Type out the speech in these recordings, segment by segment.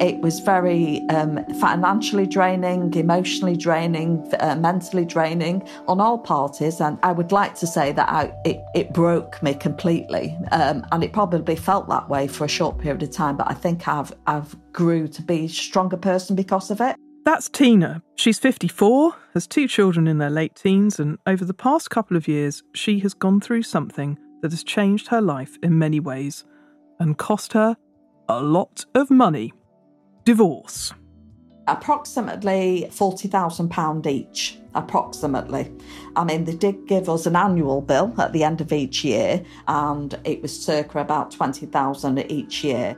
It was very um, financially draining, emotionally draining, uh, mentally draining on all parties. And I would like to say that I, it, it broke me completely. Um, and it probably felt that way for a short period of time. But I think I've, I've grew to be a stronger person because of it. That's Tina. She's 54, has two children in their late teens, and over the past couple of years, she has gone through something that has changed her life in many ways and cost her a lot of money divorce. Approximately £40,000 each, approximately. I mean, they did give us an annual bill at the end of each year, and it was circa about 20000 each year.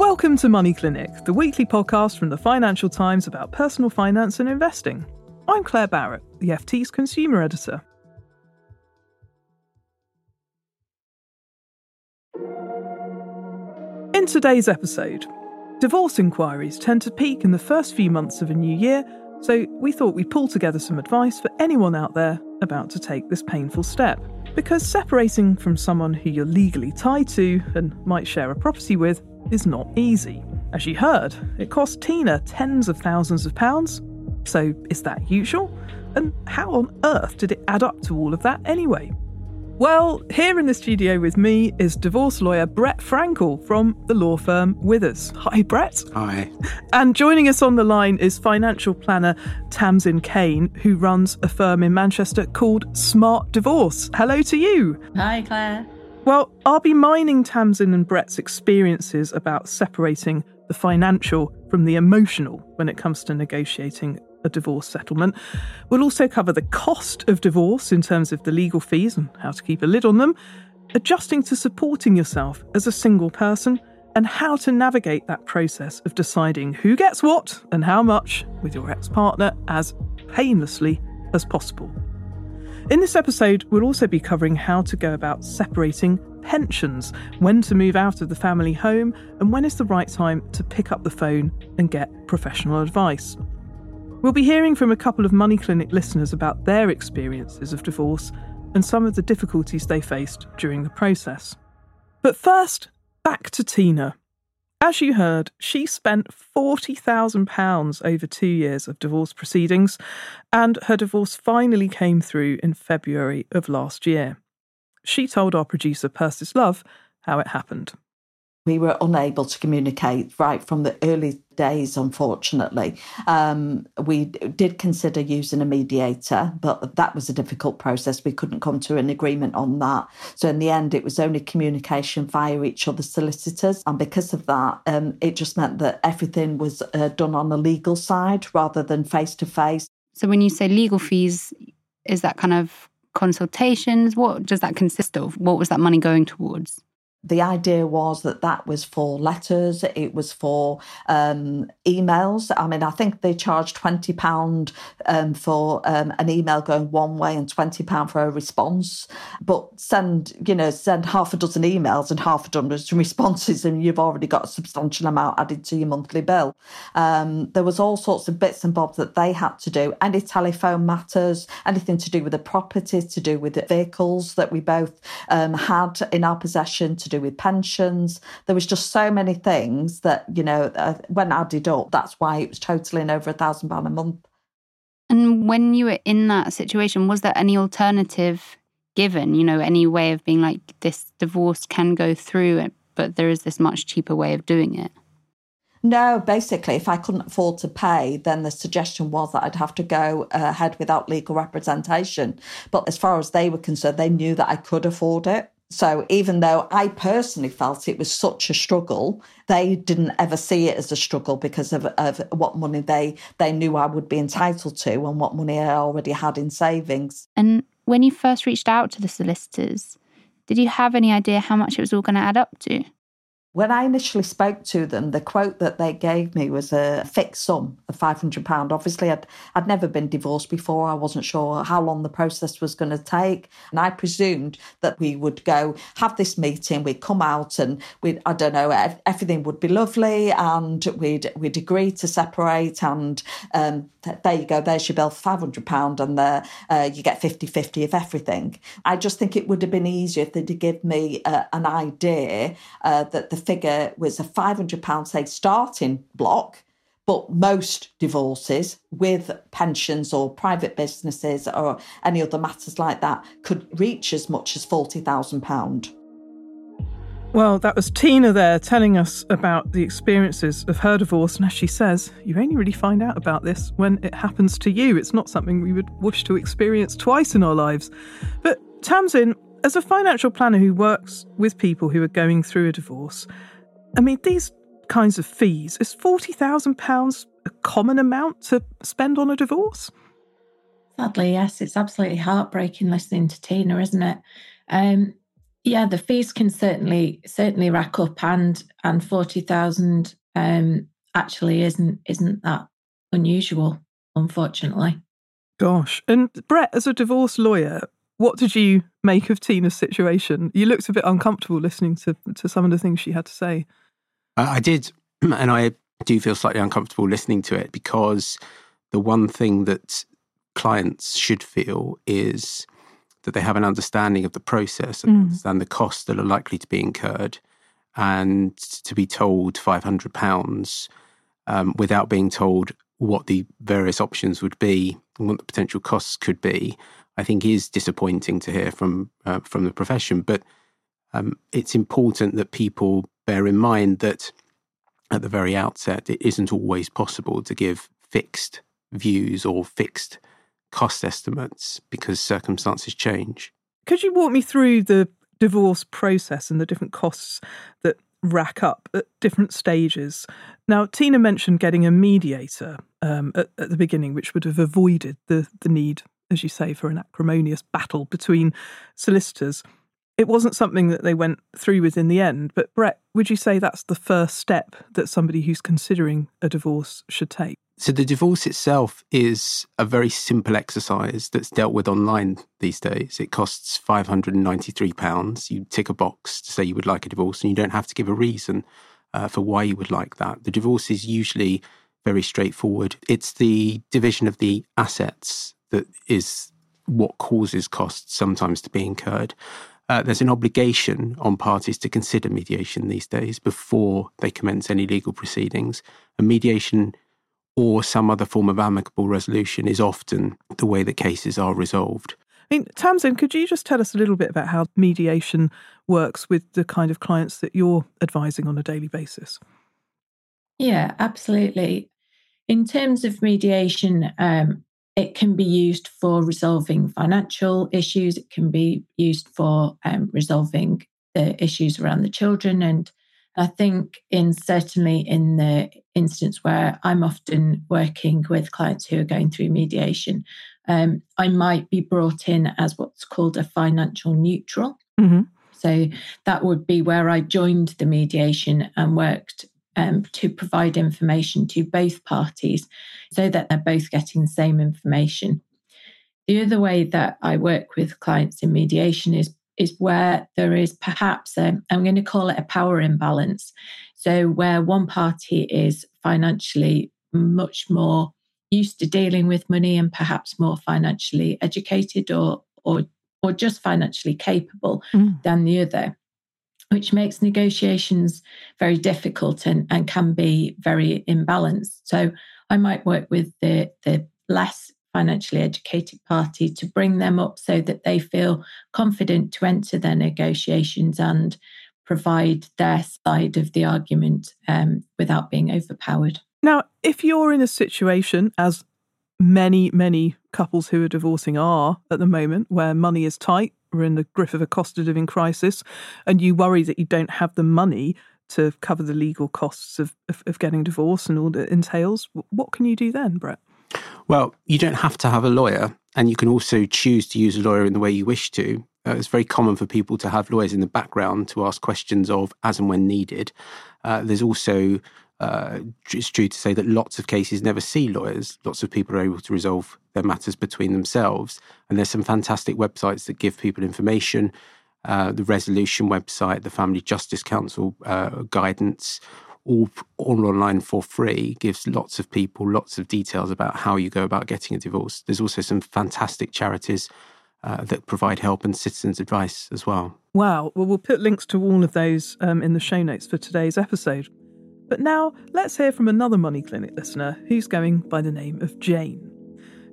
Welcome to Money Clinic, the weekly podcast from the Financial Times about personal finance and investing. I'm Claire Barrett, the FT's consumer editor. In today's episode, divorce inquiries tend to peak in the first few months of a new year, so we thought we'd pull together some advice for anyone out there about to take this painful step. Because separating from someone who you're legally tied to and might share a property with is not easy. As you heard, it cost Tina tens of thousands of pounds. So, is that usual? And how on earth did it add up to all of that anyway? Well, here in the studio with me is divorce lawyer Brett Frankle from the law firm Withers. Hi, Brett. Hi. And joining us on the line is financial planner Tamsin Caine, who runs a firm in Manchester called Smart Divorce. Hello to you. Hi, Claire. Well, I'll be mining Tamsin and Brett's experiences about separating the financial from the emotional when it comes to negotiating a divorce settlement. We'll also cover the cost of divorce in terms of the legal fees and how to keep a lid on them, adjusting to supporting yourself as a single person, and how to navigate that process of deciding who gets what and how much with your ex partner as painlessly as possible. In this episode, we'll also be covering how to go about separating pensions, when to move out of the family home, and when is the right time to pick up the phone and get professional advice. We'll be hearing from a couple of Money Clinic listeners about their experiences of divorce and some of the difficulties they faced during the process. But first, back to Tina. As you heard, she spent £40,000 over two years of divorce proceedings, and her divorce finally came through in February of last year. She told our producer, Persis Love, how it happened. We were unable to communicate right from the early days, unfortunately. Um, we did consider using a mediator, but that was a difficult process. We couldn't come to an agreement on that. So, in the end, it was only communication via each other's solicitors. And because of that, um, it just meant that everything was uh, done on the legal side rather than face to face. So, when you say legal fees, is that kind of consultations? What does that consist of? What was that money going towards? The idea was that that was for letters, it was for um, emails. I mean, I think they charged twenty pound um, for um, an email going one way and twenty pound for a response. But send you know send half a dozen emails and half a dozen responses, and you've already got a substantial amount added to your monthly bill. Um, there was all sorts of bits and bobs that they had to do. Any telephone matters, anything to do with the property, to do with the vehicles that we both um, had in our possession. To do with pensions. There was just so many things that, you know, uh, when added up, that's why it was totaling over a thousand pound a month. And when you were in that situation, was there any alternative given? You know, any way of being like, this divorce can go through, but there is this much cheaper way of doing it? No, basically, if I couldn't afford to pay, then the suggestion was that I'd have to go ahead without legal representation. But as far as they were concerned, they knew that I could afford it. So even though I personally felt it was such a struggle, they didn't ever see it as a struggle because of, of what money they, they knew I would be entitled to and what money I already had in savings. And when you first reached out to the solicitors, did you have any idea how much it was all going to add up to? When I initially spoke to them, the quote that they gave me was a fixed sum of £500. Obviously, I'd, I'd never been divorced before. I wasn't sure how long the process was going to take. And I presumed that we would go have this meeting, we'd come out and we'd, I don't know, everything would be lovely and we'd, we'd agree to separate. And um, there you go, there's your bill for £500 and there, uh, you get 50 50 of everything. I just think it would have been easier if they'd give me uh, an idea uh, that the figure was a £500, say, starting block. But most divorces with pensions or private businesses or any other matters like that could reach as much as £40,000. Well, that was Tina there telling us about the experiences of her divorce. And as she says, you only really find out about this when it happens to you. It's not something we would wish to experience twice in our lives. But Tamsin, as a financial planner who works with people who are going through a divorce, I mean, these kinds of fees, is £40,000 a common amount to spend on a divorce? Sadly, yes. It's absolutely heartbreaking listening to Tina, isn't it? Um, yeah, the fees can certainly certainly rack up, and and forty thousand um, actually isn't isn't that unusual, unfortunately. Gosh, and Brett, as a divorce lawyer, what did you make of Tina's situation? You looked a bit uncomfortable listening to, to some of the things she had to say. I did, and I do feel slightly uncomfortable listening to it because the one thing that clients should feel is that they have an understanding of the process and mm. understand the costs that are likely to be incurred. And to be told £500 um, without being told what the various options would be and what the potential costs could be, I think is disappointing to hear from uh, from the profession. But um, it's important that people bear in mind that at the very outset, it isn't always possible to give fixed views or fixed cost estimates because circumstances change. Could you walk me through the divorce process and the different costs that rack up at different stages? Now, Tina mentioned getting a mediator um, at, at, the beginning, which would have avoided the, the need as you say, for an acrimonious battle between solicitors. It wasn't something that they went through with in the end, but Brett, would you say that's the first step that somebody who's considering a divorce should take? So, the divorce itself is a very simple exercise that's dealt with online these days. It costs £593. You tick a box to say you would like a divorce, and you don't have to give a reason uh, for why you would like that. The divorce is usually very straightforward. It's the division of the assets that is what causes costs sometimes to be incurred. Uh, there's an obligation on parties to consider mediation these days before they commence any legal proceedings. And mediation or some other form of amicable resolution is often the way that cases are resolved. I mean, Tamsin, could you just tell us a little bit about how mediation works with the kind of clients that you're advising on a daily basis? Yeah, absolutely. In terms of mediation, um, it can be used for resolving financial issues. It can be used for um, resolving the issues around the children. And I think, in certainly in the instance where I'm often working with clients who are going through mediation, um, I might be brought in as what's called a financial neutral. Mm-hmm. So that would be where I joined the mediation and worked um, to provide information to both parties so that they're both getting the same information. The other way that I work with clients in mediation is is where there is perhaps i am going to call it a power imbalance. So where one party is financially much more used to dealing with money and perhaps more financially educated or or or just financially capable mm. than the other which makes negotiations very difficult and, and can be very imbalanced. So I might work with the, the less financially educated party to bring them up so that they feel confident to enter their negotiations and provide their side of the argument um, without being overpowered. Now, if you're in a situation, as many, many couples who are divorcing are at the moment, where money is tight, we're in the grip of a cost of living crisis, and you worry that you don't have the money to cover the legal costs of, of, of getting divorced and all that entails, what can you do then, Brett? Well, you don't have to have a lawyer, and you can also choose to use a lawyer in the way you wish to. Uh, it's very common for people to have lawyers in the background to ask questions of as and when needed. Uh, there's also uh, it's true to say that lots of cases never see lawyers. Lots of people are able to resolve their matters between themselves. And there's some fantastic websites that give people information. Uh, the Resolution website, the Family Justice Council uh, guidance, all, all online for free, gives lots of people lots of details about how you go about getting a divorce. There's also some fantastic charities uh, that provide help and citizens' advice as well. Wow. Well, we'll put links to all of those um, in the show notes for today's episode. But now let's hear from another Money Clinic listener who's going by the name of Jane.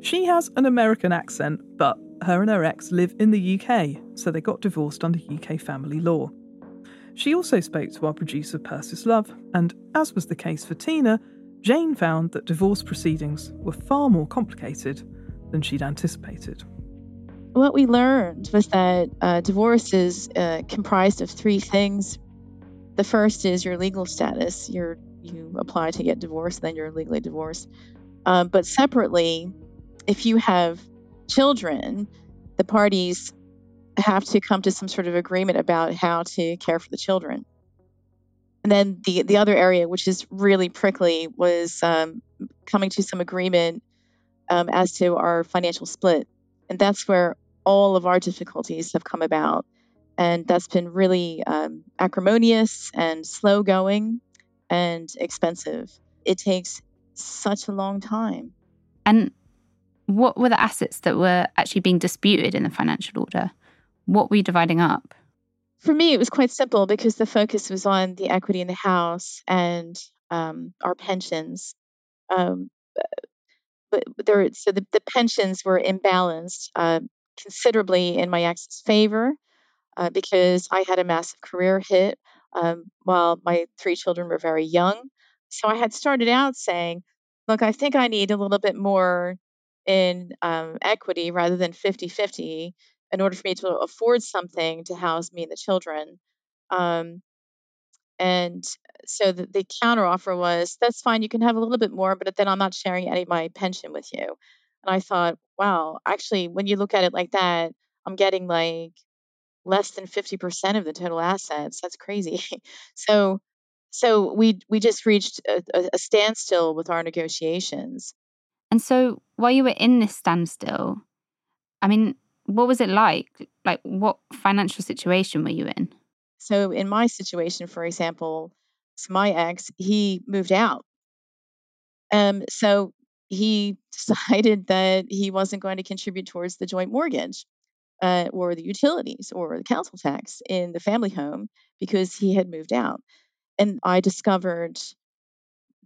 She has an American accent, but her and her ex live in the UK, so they got divorced under UK family law. She also spoke to our producer Persis Love, and as was the case for Tina, Jane found that divorce proceedings were far more complicated than she'd anticipated. What we learned was that uh, divorce is uh, comprised of three things the first is your legal status. You're you apply to get divorced, then you're legally divorced. Um, but separately, if you have children, the parties have to come to some sort of agreement about how to care for the children. And then the the other area, which is really prickly, was um, coming to some agreement um, as to our financial split, and that's where all of our difficulties have come about and that's been really um, acrimonious and slow going and expensive. It takes such a long time. And what were the assets that were actually being disputed in the financial order? What were you dividing up? For me, it was quite simple because the focus was on the equity in the house and um, our pensions. Um, but there, so the, the pensions were imbalanced uh, considerably in my ex's favor uh, because I had a massive career hit um, while my three children were very young. So I had started out saying, look, I think I need a little bit more in um, equity rather than 50 50 in order for me to afford something to house me and the children. Um, and so the, the counter offer was, that's fine, you can have a little bit more, but then I'm not sharing any of my pension with you. And I thought, wow, actually, when you look at it like that, I'm getting like less than 50% of the total assets. That's crazy. so so we we just reached a, a standstill with our negotiations. And so while you were in this standstill, I mean, what was it like? Like what financial situation were you in? So in my situation, for example, my ex, he moved out. Um, so he decided that he wasn't going to contribute towards the joint mortgage uh, or the utilities or the council tax in the family home because he had moved out. And I discovered,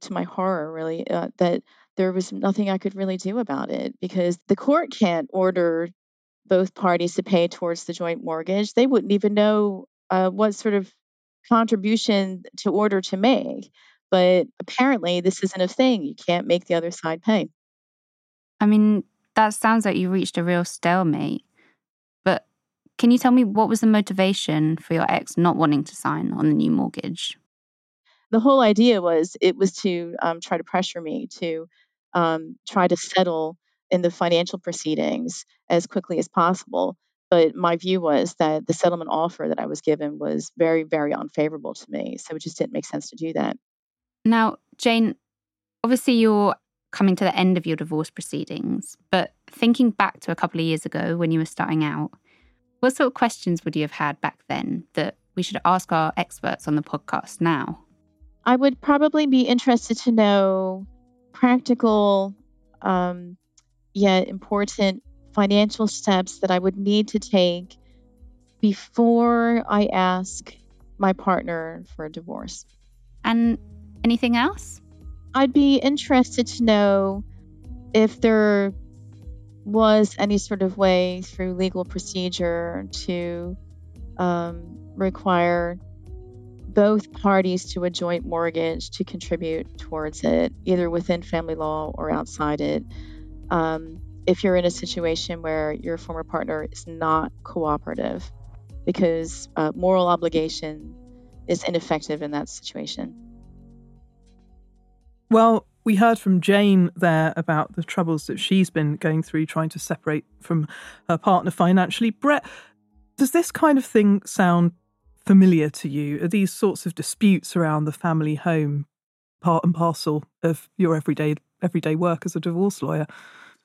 to my horror, really, uh, that there was nothing I could really do about it because the court can't order both parties to pay towards the joint mortgage. They wouldn't even know uh, what sort of contribution to order to make. But apparently, this isn't a thing. You can't make the other side pay. I mean, that sounds like you reached a real stalemate. Can you tell me what was the motivation for your ex not wanting to sign on the new mortgage? The whole idea was it was to um, try to pressure me to um, try to settle in the financial proceedings as quickly as possible. But my view was that the settlement offer that I was given was very, very unfavorable to me. So it just didn't make sense to do that. Now, Jane, obviously you're coming to the end of your divorce proceedings, but thinking back to a couple of years ago when you were starting out, what sort of questions would you have had back then that we should ask our experts on the podcast now? I would probably be interested to know practical, um, yet important financial steps that I would need to take before I ask my partner for a divorce. And anything else? I'd be interested to know if there was any sort of way through legal procedure to um, require both parties to a joint mortgage to contribute towards it, either within family law or outside it. Um, if you're in a situation where your former partner is not cooperative, because uh, moral obligation is ineffective in that situation. Well, we heard from Jane there about the troubles that she's been going through trying to separate from her partner financially. Brett, does this kind of thing sound familiar to you? Are these sorts of disputes around the family home part and parcel of your everyday everyday work as a divorce lawyer?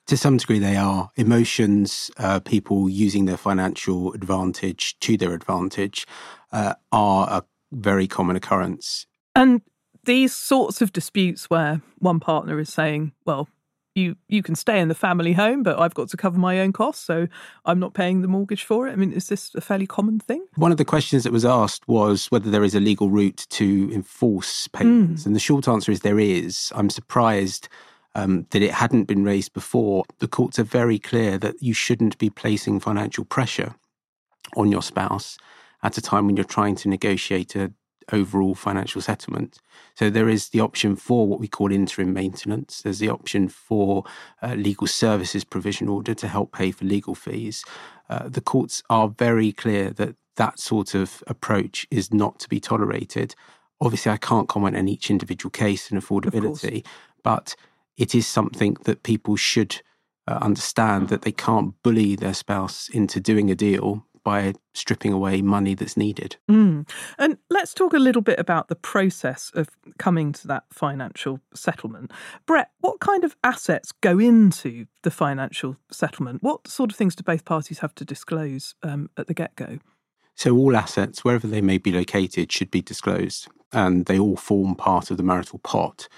To some degree, they are emotions. Uh, people using their financial advantage to their advantage uh, are a very common occurrence. And these sorts of disputes where one partner is saying, "Well, you you can stay in the family home, but I've got to cover my own costs, so I'm not paying the mortgage for it." I mean, is this a fairly common thing? One of the questions that was asked was whether there is a legal route to enforce payments, mm. and the short answer is there is. I'm surprised um, that it hadn't been raised before, the courts are very clear that you shouldn't be placing financial pressure on your spouse at a time when you're trying to negotiate a overall financial settlement. So there is the option for what we call interim maintenance. There's the option for uh, legal services provision order to help pay for legal fees. Uh, the courts are very clear that that sort of approach is not to be tolerated. Obviously, I can't comment on each individual case and affordability, but it is something that people should uh, understand that they can't bully their spouse into doing a deal by stripping away money that's needed. Mm. And let's talk a little bit about the process of coming to that financial settlement. Brett, what kind of assets go into the financial settlement? What sort of things do both parties have to disclose um, at the get go? So, all assets, wherever they may be located, should be disclosed, and they all form part of the marital pot.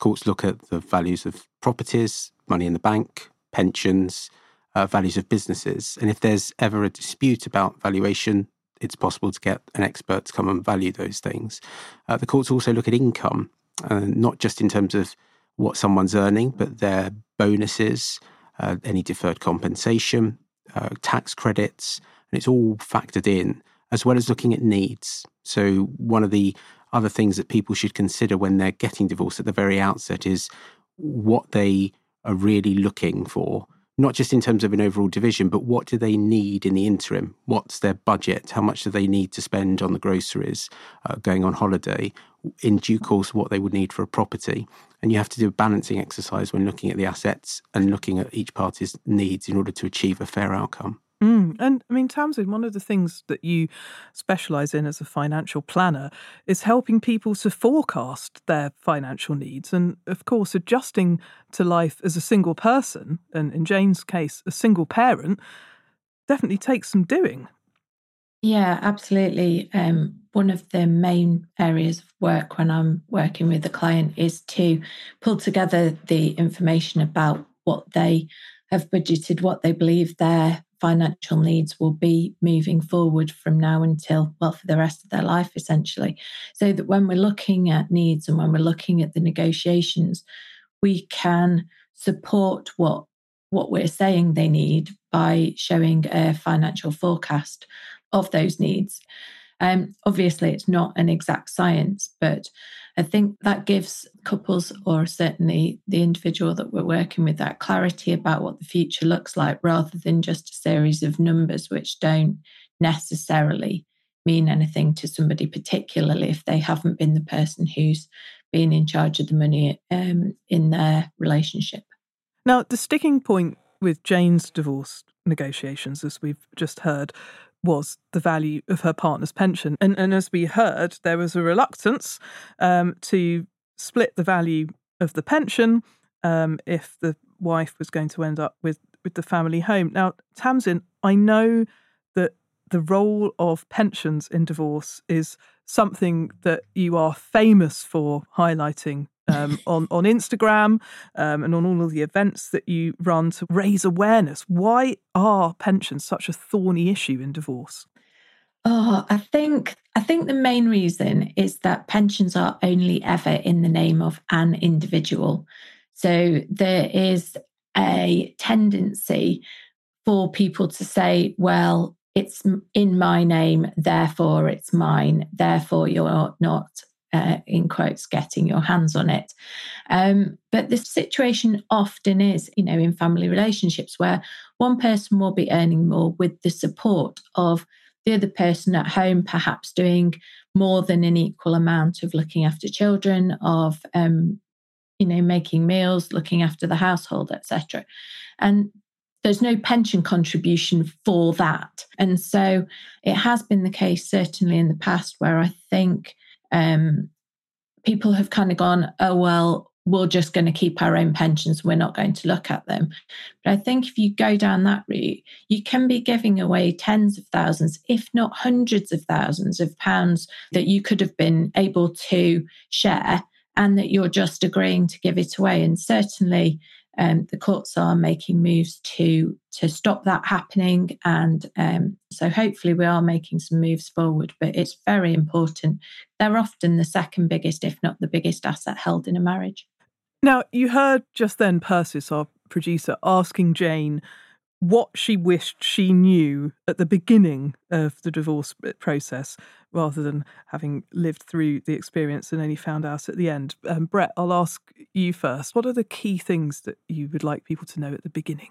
Courts look at the values of properties, money in the bank, pensions, uh, values of businesses. And if there's ever a dispute about valuation, it's possible to get an expert to come and value those things. Uh, the courts also look at income, uh, not just in terms of what someone's earning, but their bonuses, uh, any deferred compensation, uh, tax credits, and it's all factored in, as well as looking at needs. So, one of the other things that people should consider when they're getting divorced at the very outset is what they are really looking for, not just in terms of an overall division, but what do they need in the interim? What's their budget? How much do they need to spend on the groceries, uh, going on holiday? In due course, what they would need for a property. And you have to do a balancing exercise when looking at the assets and looking at each party's needs in order to achieve a fair outcome. Mm. And I mean, Tamsin, one of the things that you specialize in as a financial planner is helping people to forecast their financial needs. And of course, adjusting to life as a single person, and in Jane's case, a single parent, definitely takes some doing. Yeah, absolutely. Um, one of the main areas of work when I'm working with a client is to pull together the information about what they have budgeted, what they believe their financial needs will be moving forward from now until, well, for the rest of their life, essentially. So that when we're looking at needs and when we're looking at the negotiations, we can support what what we're saying they need by showing a financial forecast of those needs. Um, obviously, it's not an exact science, but I think that gives couples, or certainly the individual that we're working with, that clarity about what the future looks like rather than just a series of numbers which don't necessarily mean anything to somebody, particularly if they haven't been the person who's been in charge of the money um, in their relationship. Now, the sticking point with Jane's divorce negotiations, as we've just heard, was the value of her partner's pension. And, and as we heard, there was a reluctance um, to split the value of the pension um, if the wife was going to end up with, with the family home. Now, Tamsin, I know that the role of pensions in divorce is something that you are famous for highlighting um, on on Instagram um, and on all of the events that you run to raise awareness. Why are pensions such a thorny issue in divorce? Oh, I think I think the main reason is that pensions are only ever in the name of an individual. So there is a tendency for people to say, well, it's in my name, therefore it's mine, therefore you're not, uh, in quotes, getting your hands on it. Um, but the situation often is, you know, in family relationships where one person will be earning more with the support of the other person at home, perhaps doing more than an equal amount of looking after children, of um, you know, making meals, looking after the household, etc. And there's no pension contribution for that. And so it has been the case, certainly in the past, where I think um, people have kind of gone, oh, well, we're just going to keep our own pensions. We're not going to look at them. But I think if you go down that route, you can be giving away tens of thousands, if not hundreds of thousands of pounds that you could have been able to share and that you're just agreeing to give it away. And certainly, um, the courts are making moves to to stop that happening, and um, so hopefully we are making some moves forward. But it's very important. They're often the second biggest, if not the biggest, asset held in a marriage. Now you heard just then Persis, our producer, asking Jane what she wished she knew at the beginning of the divorce process rather than having lived through the experience and only found out at the end. Um, Brett, I'll ask you first. What are the key things that you would like people to know at the beginning?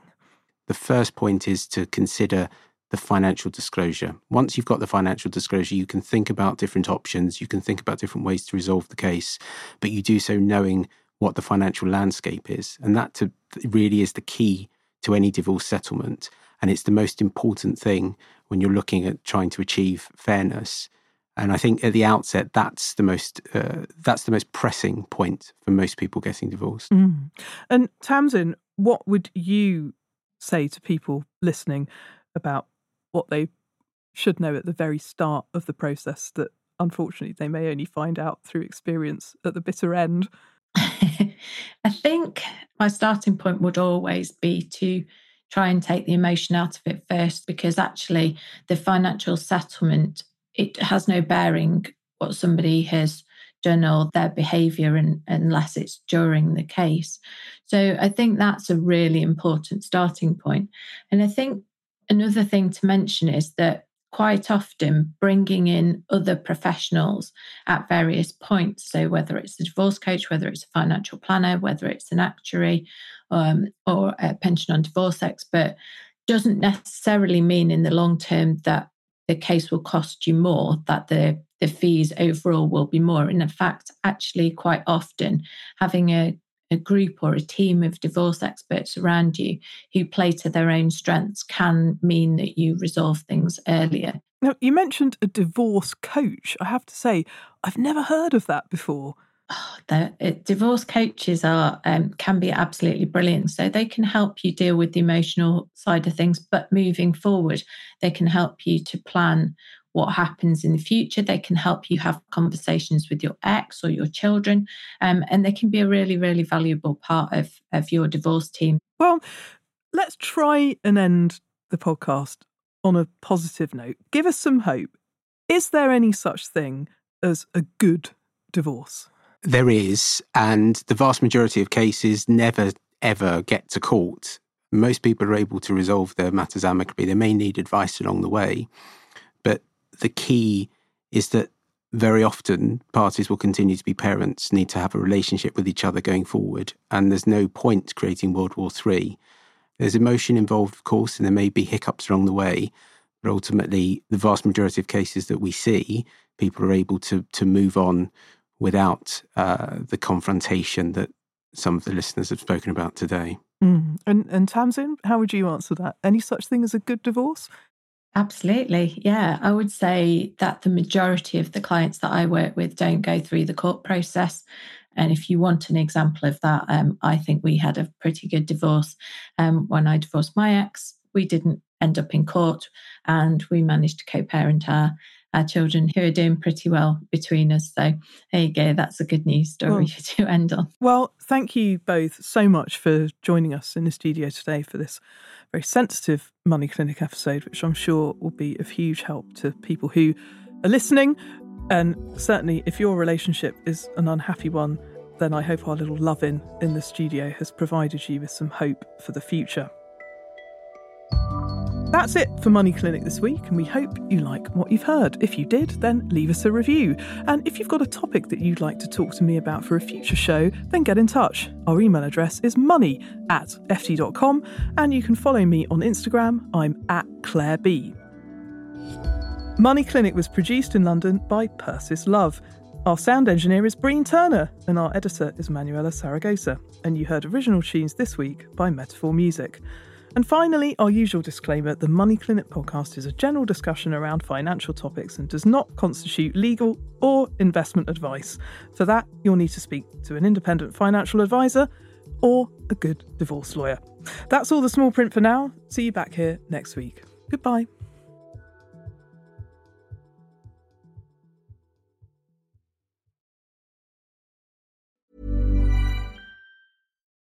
The first point is to consider the financial disclosure. Once you've got the financial disclosure, you can think about different options, you can think about different ways to resolve the case, but you do so knowing what the financial landscape is. And that to, really is the key to any divorce settlement. And it's the most important thing when you're looking at trying to achieve fairness. And I think at the outset, that's the most uh, that's the most pressing point for most people getting divorced. Mm. And Tamsin, what would you say to people listening about what they should know at the very start of the process that unfortunately they may only find out through experience at the bitter end? I think my starting point would always be to try and take the emotion out of it first because actually the financial settlement it has no bearing what somebody has done or their behavior unless it's during the case. So i think that's a really important starting point. And i think another thing to mention is that quite often bringing in other professionals at various points. So, whether it's a divorce coach, whether it's a financial planner, whether it's an actuary um, or a pension on divorce expert, doesn't necessarily mean in the long term that the case will cost you more, that the the fees overall will be more. And in fact, actually, quite often having a a group or a team of divorce experts around you who play to their own strengths can mean that you resolve things earlier. Now, you mentioned a divorce coach. I have to say, I've never heard of that before. Oh, the uh, divorce coaches are um, can be absolutely brilliant. So they can help you deal with the emotional side of things, but moving forward, they can help you to plan what happens in the future. They can help you have conversations with your ex or your children, um, and they can be a really, really valuable part of, of your divorce team. Well, let's try and end the podcast on a positive note. Give us some hope. Is there any such thing as a good divorce? There is, and the vast majority of cases never ever get to court. Most people are able to resolve their matters amicably. They may need advice along the way, but the key is that very often parties will continue to be parents, need to have a relationship with each other going forward, and there's no point creating World War III. There's emotion involved, of course, and there may be hiccups along the way, but ultimately, the vast majority of cases that we see, people are able to to move on without uh, the confrontation that some of the listeners have spoken about today. Mm. And and Tamsin, how would you answer that? Any such thing as a good divorce? Absolutely. Yeah. I would say that the majority of the clients that I work with don't go through the court process. And if you want an example of that, um, I think we had a pretty good divorce. Um, when I divorced my ex, we didn't end up in court and we managed to co parent our our children who are doing pretty well between us. So there you go. That's a good news story well, to end on. Well, thank you both so much for joining us in the studio today for this very sensitive Money Clinic episode, which I'm sure will be of huge help to people who are listening. And certainly, if your relationship is an unhappy one, then I hope our little loving in the studio has provided you with some hope for the future. That's it for Money Clinic this week, and we hope you like what you've heard. If you did, then leave us a review. And if you've got a topic that you'd like to talk to me about for a future show, then get in touch. Our email address is money at ft.com, and you can follow me on Instagram. I'm at Claire B. Money Clinic was produced in London by Persis Love. Our sound engineer is Breen Turner, and our editor is Manuela Saragosa. And you heard original tunes this week by Metaphor Music. And finally, our usual disclaimer the Money Clinic podcast is a general discussion around financial topics and does not constitute legal or investment advice. For that, you'll need to speak to an independent financial advisor or a good divorce lawyer. That's all the small print for now. See you back here next week. Goodbye.